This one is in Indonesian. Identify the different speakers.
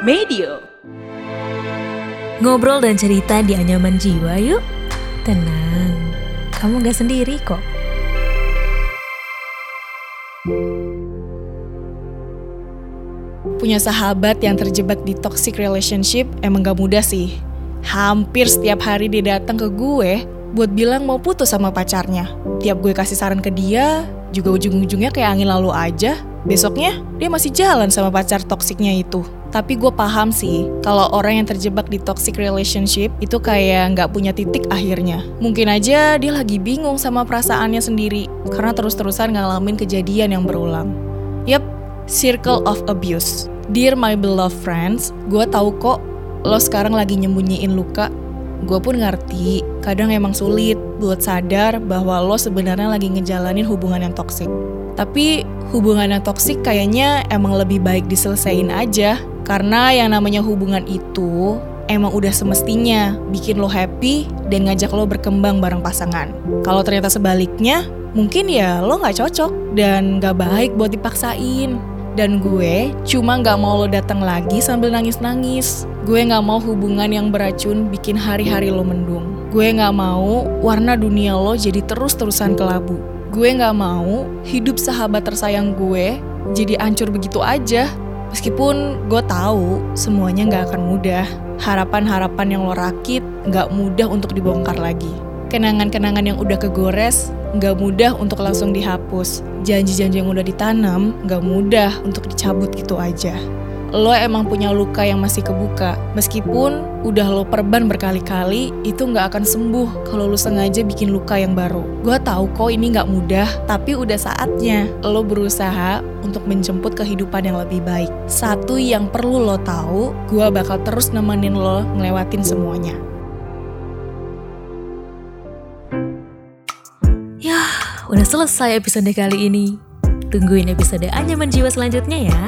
Speaker 1: Medio.
Speaker 2: Ngobrol dan cerita di anyaman jiwa yuk. Tenang, kamu gak sendiri kok.
Speaker 3: Punya sahabat yang terjebak di toxic relationship emang gak mudah sih. Hampir setiap hari dia datang ke gue buat bilang mau putus sama pacarnya. Tiap gue kasih saran ke dia, juga ujung-ujungnya kayak angin lalu aja. Besoknya dia masih jalan sama pacar toksiknya itu. Tapi gue paham sih, kalau orang yang terjebak di toxic relationship itu kayak nggak punya titik akhirnya. Mungkin aja dia lagi bingung sama perasaannya sendiri, karena terus-terusan ngalamin kejadian yang berulang. Yep, circle of abuse. Dear my beloved friends, gue tahu kok lo sekarang lagi nyembunyiin luka. Gue pun ngerti, kadang emang sulit buat sadar bahwa lo sebenarnya lagi ngejalanin hubungan yang toksik. Tapi hubungan yang toksik kayaknya emang lebih baik diselesain aja. Karena yang namanya hubungan itu emang udah semestinya bikin lo happy dan ngajak lo berkembang bareng pasangan. Kalau ternyata sebaliknya, mungkin ya lo nggak cocok dan nggak baik buat dipaksain. Dan gue cuma nggak mau lo datang lagi sambil nangis-nangis. Gue nggak mau hubungan yang beracun bikin hari-hari lo mendung. Gue nggak mau warna dunia lo jadi terus-terusan kelabu. Gue nggak mau hidup sahabat tersayang gue jadi ancur begitu aja. Meskipun gue tahu semuanya nggak akan mudah. Harapan-harapan yang lo rakit nggak mudah untuk dibongkar lagi. Kenangan-kenangan yang udah kegores nggak mudah untuk langsung dihapus. Janji-janji yang udah ditanam nggak mudah untuk dicabut gitu aja. Lo emang punya luka yang masih kebuka. Meskipun udah lo perban berkali-kali, itu nggak akan sembuh kalau lo sengaja bikin luka yang baru. Gue tahu kok ini nggak mudah, tapi udah saatnya lo berusaha untuk menjemput kehidupan yang lebih baik. Satu yang perlu lo tahu, gue bakal terus nemenin lo ngelewatin semuanya.
Speaker 2: Udah selesai episode kali ini. Tungguin episode Anyaman Jiwa selanjutnya ya.